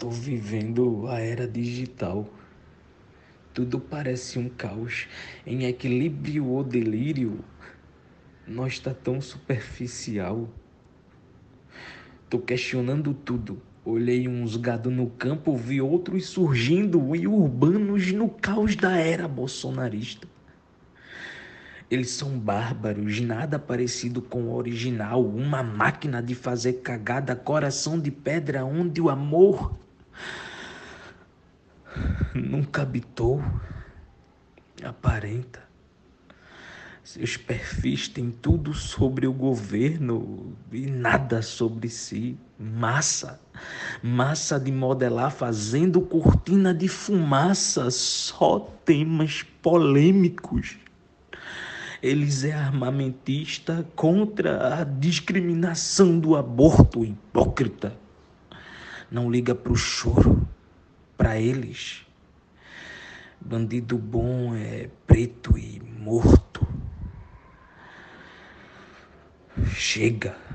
Tô vivendo a era digital. Tudo parece um caos. Em equilíbrio ou delírio, nós tá tão superficial. Tô questionando tudo. Olhei uns gado no campo, vi outros surgindo e urbanos no caos da era bolsonarista. Eles são bárbaros, nada parecido com o original, uma máquina de fazer cagada, coração de pedra onde o amor nunca habitou, aparenta. Seus perfis têm tudo sobre o governo e nada sobre si. Massa, massa de modelar fazendo cortina de fumaça, só temas polêmicos. Eles é armamentista contra a discriminação do aborto, hipócrita. Não liga pro choro, para eles. Bandido bom é preto e morto. Chega.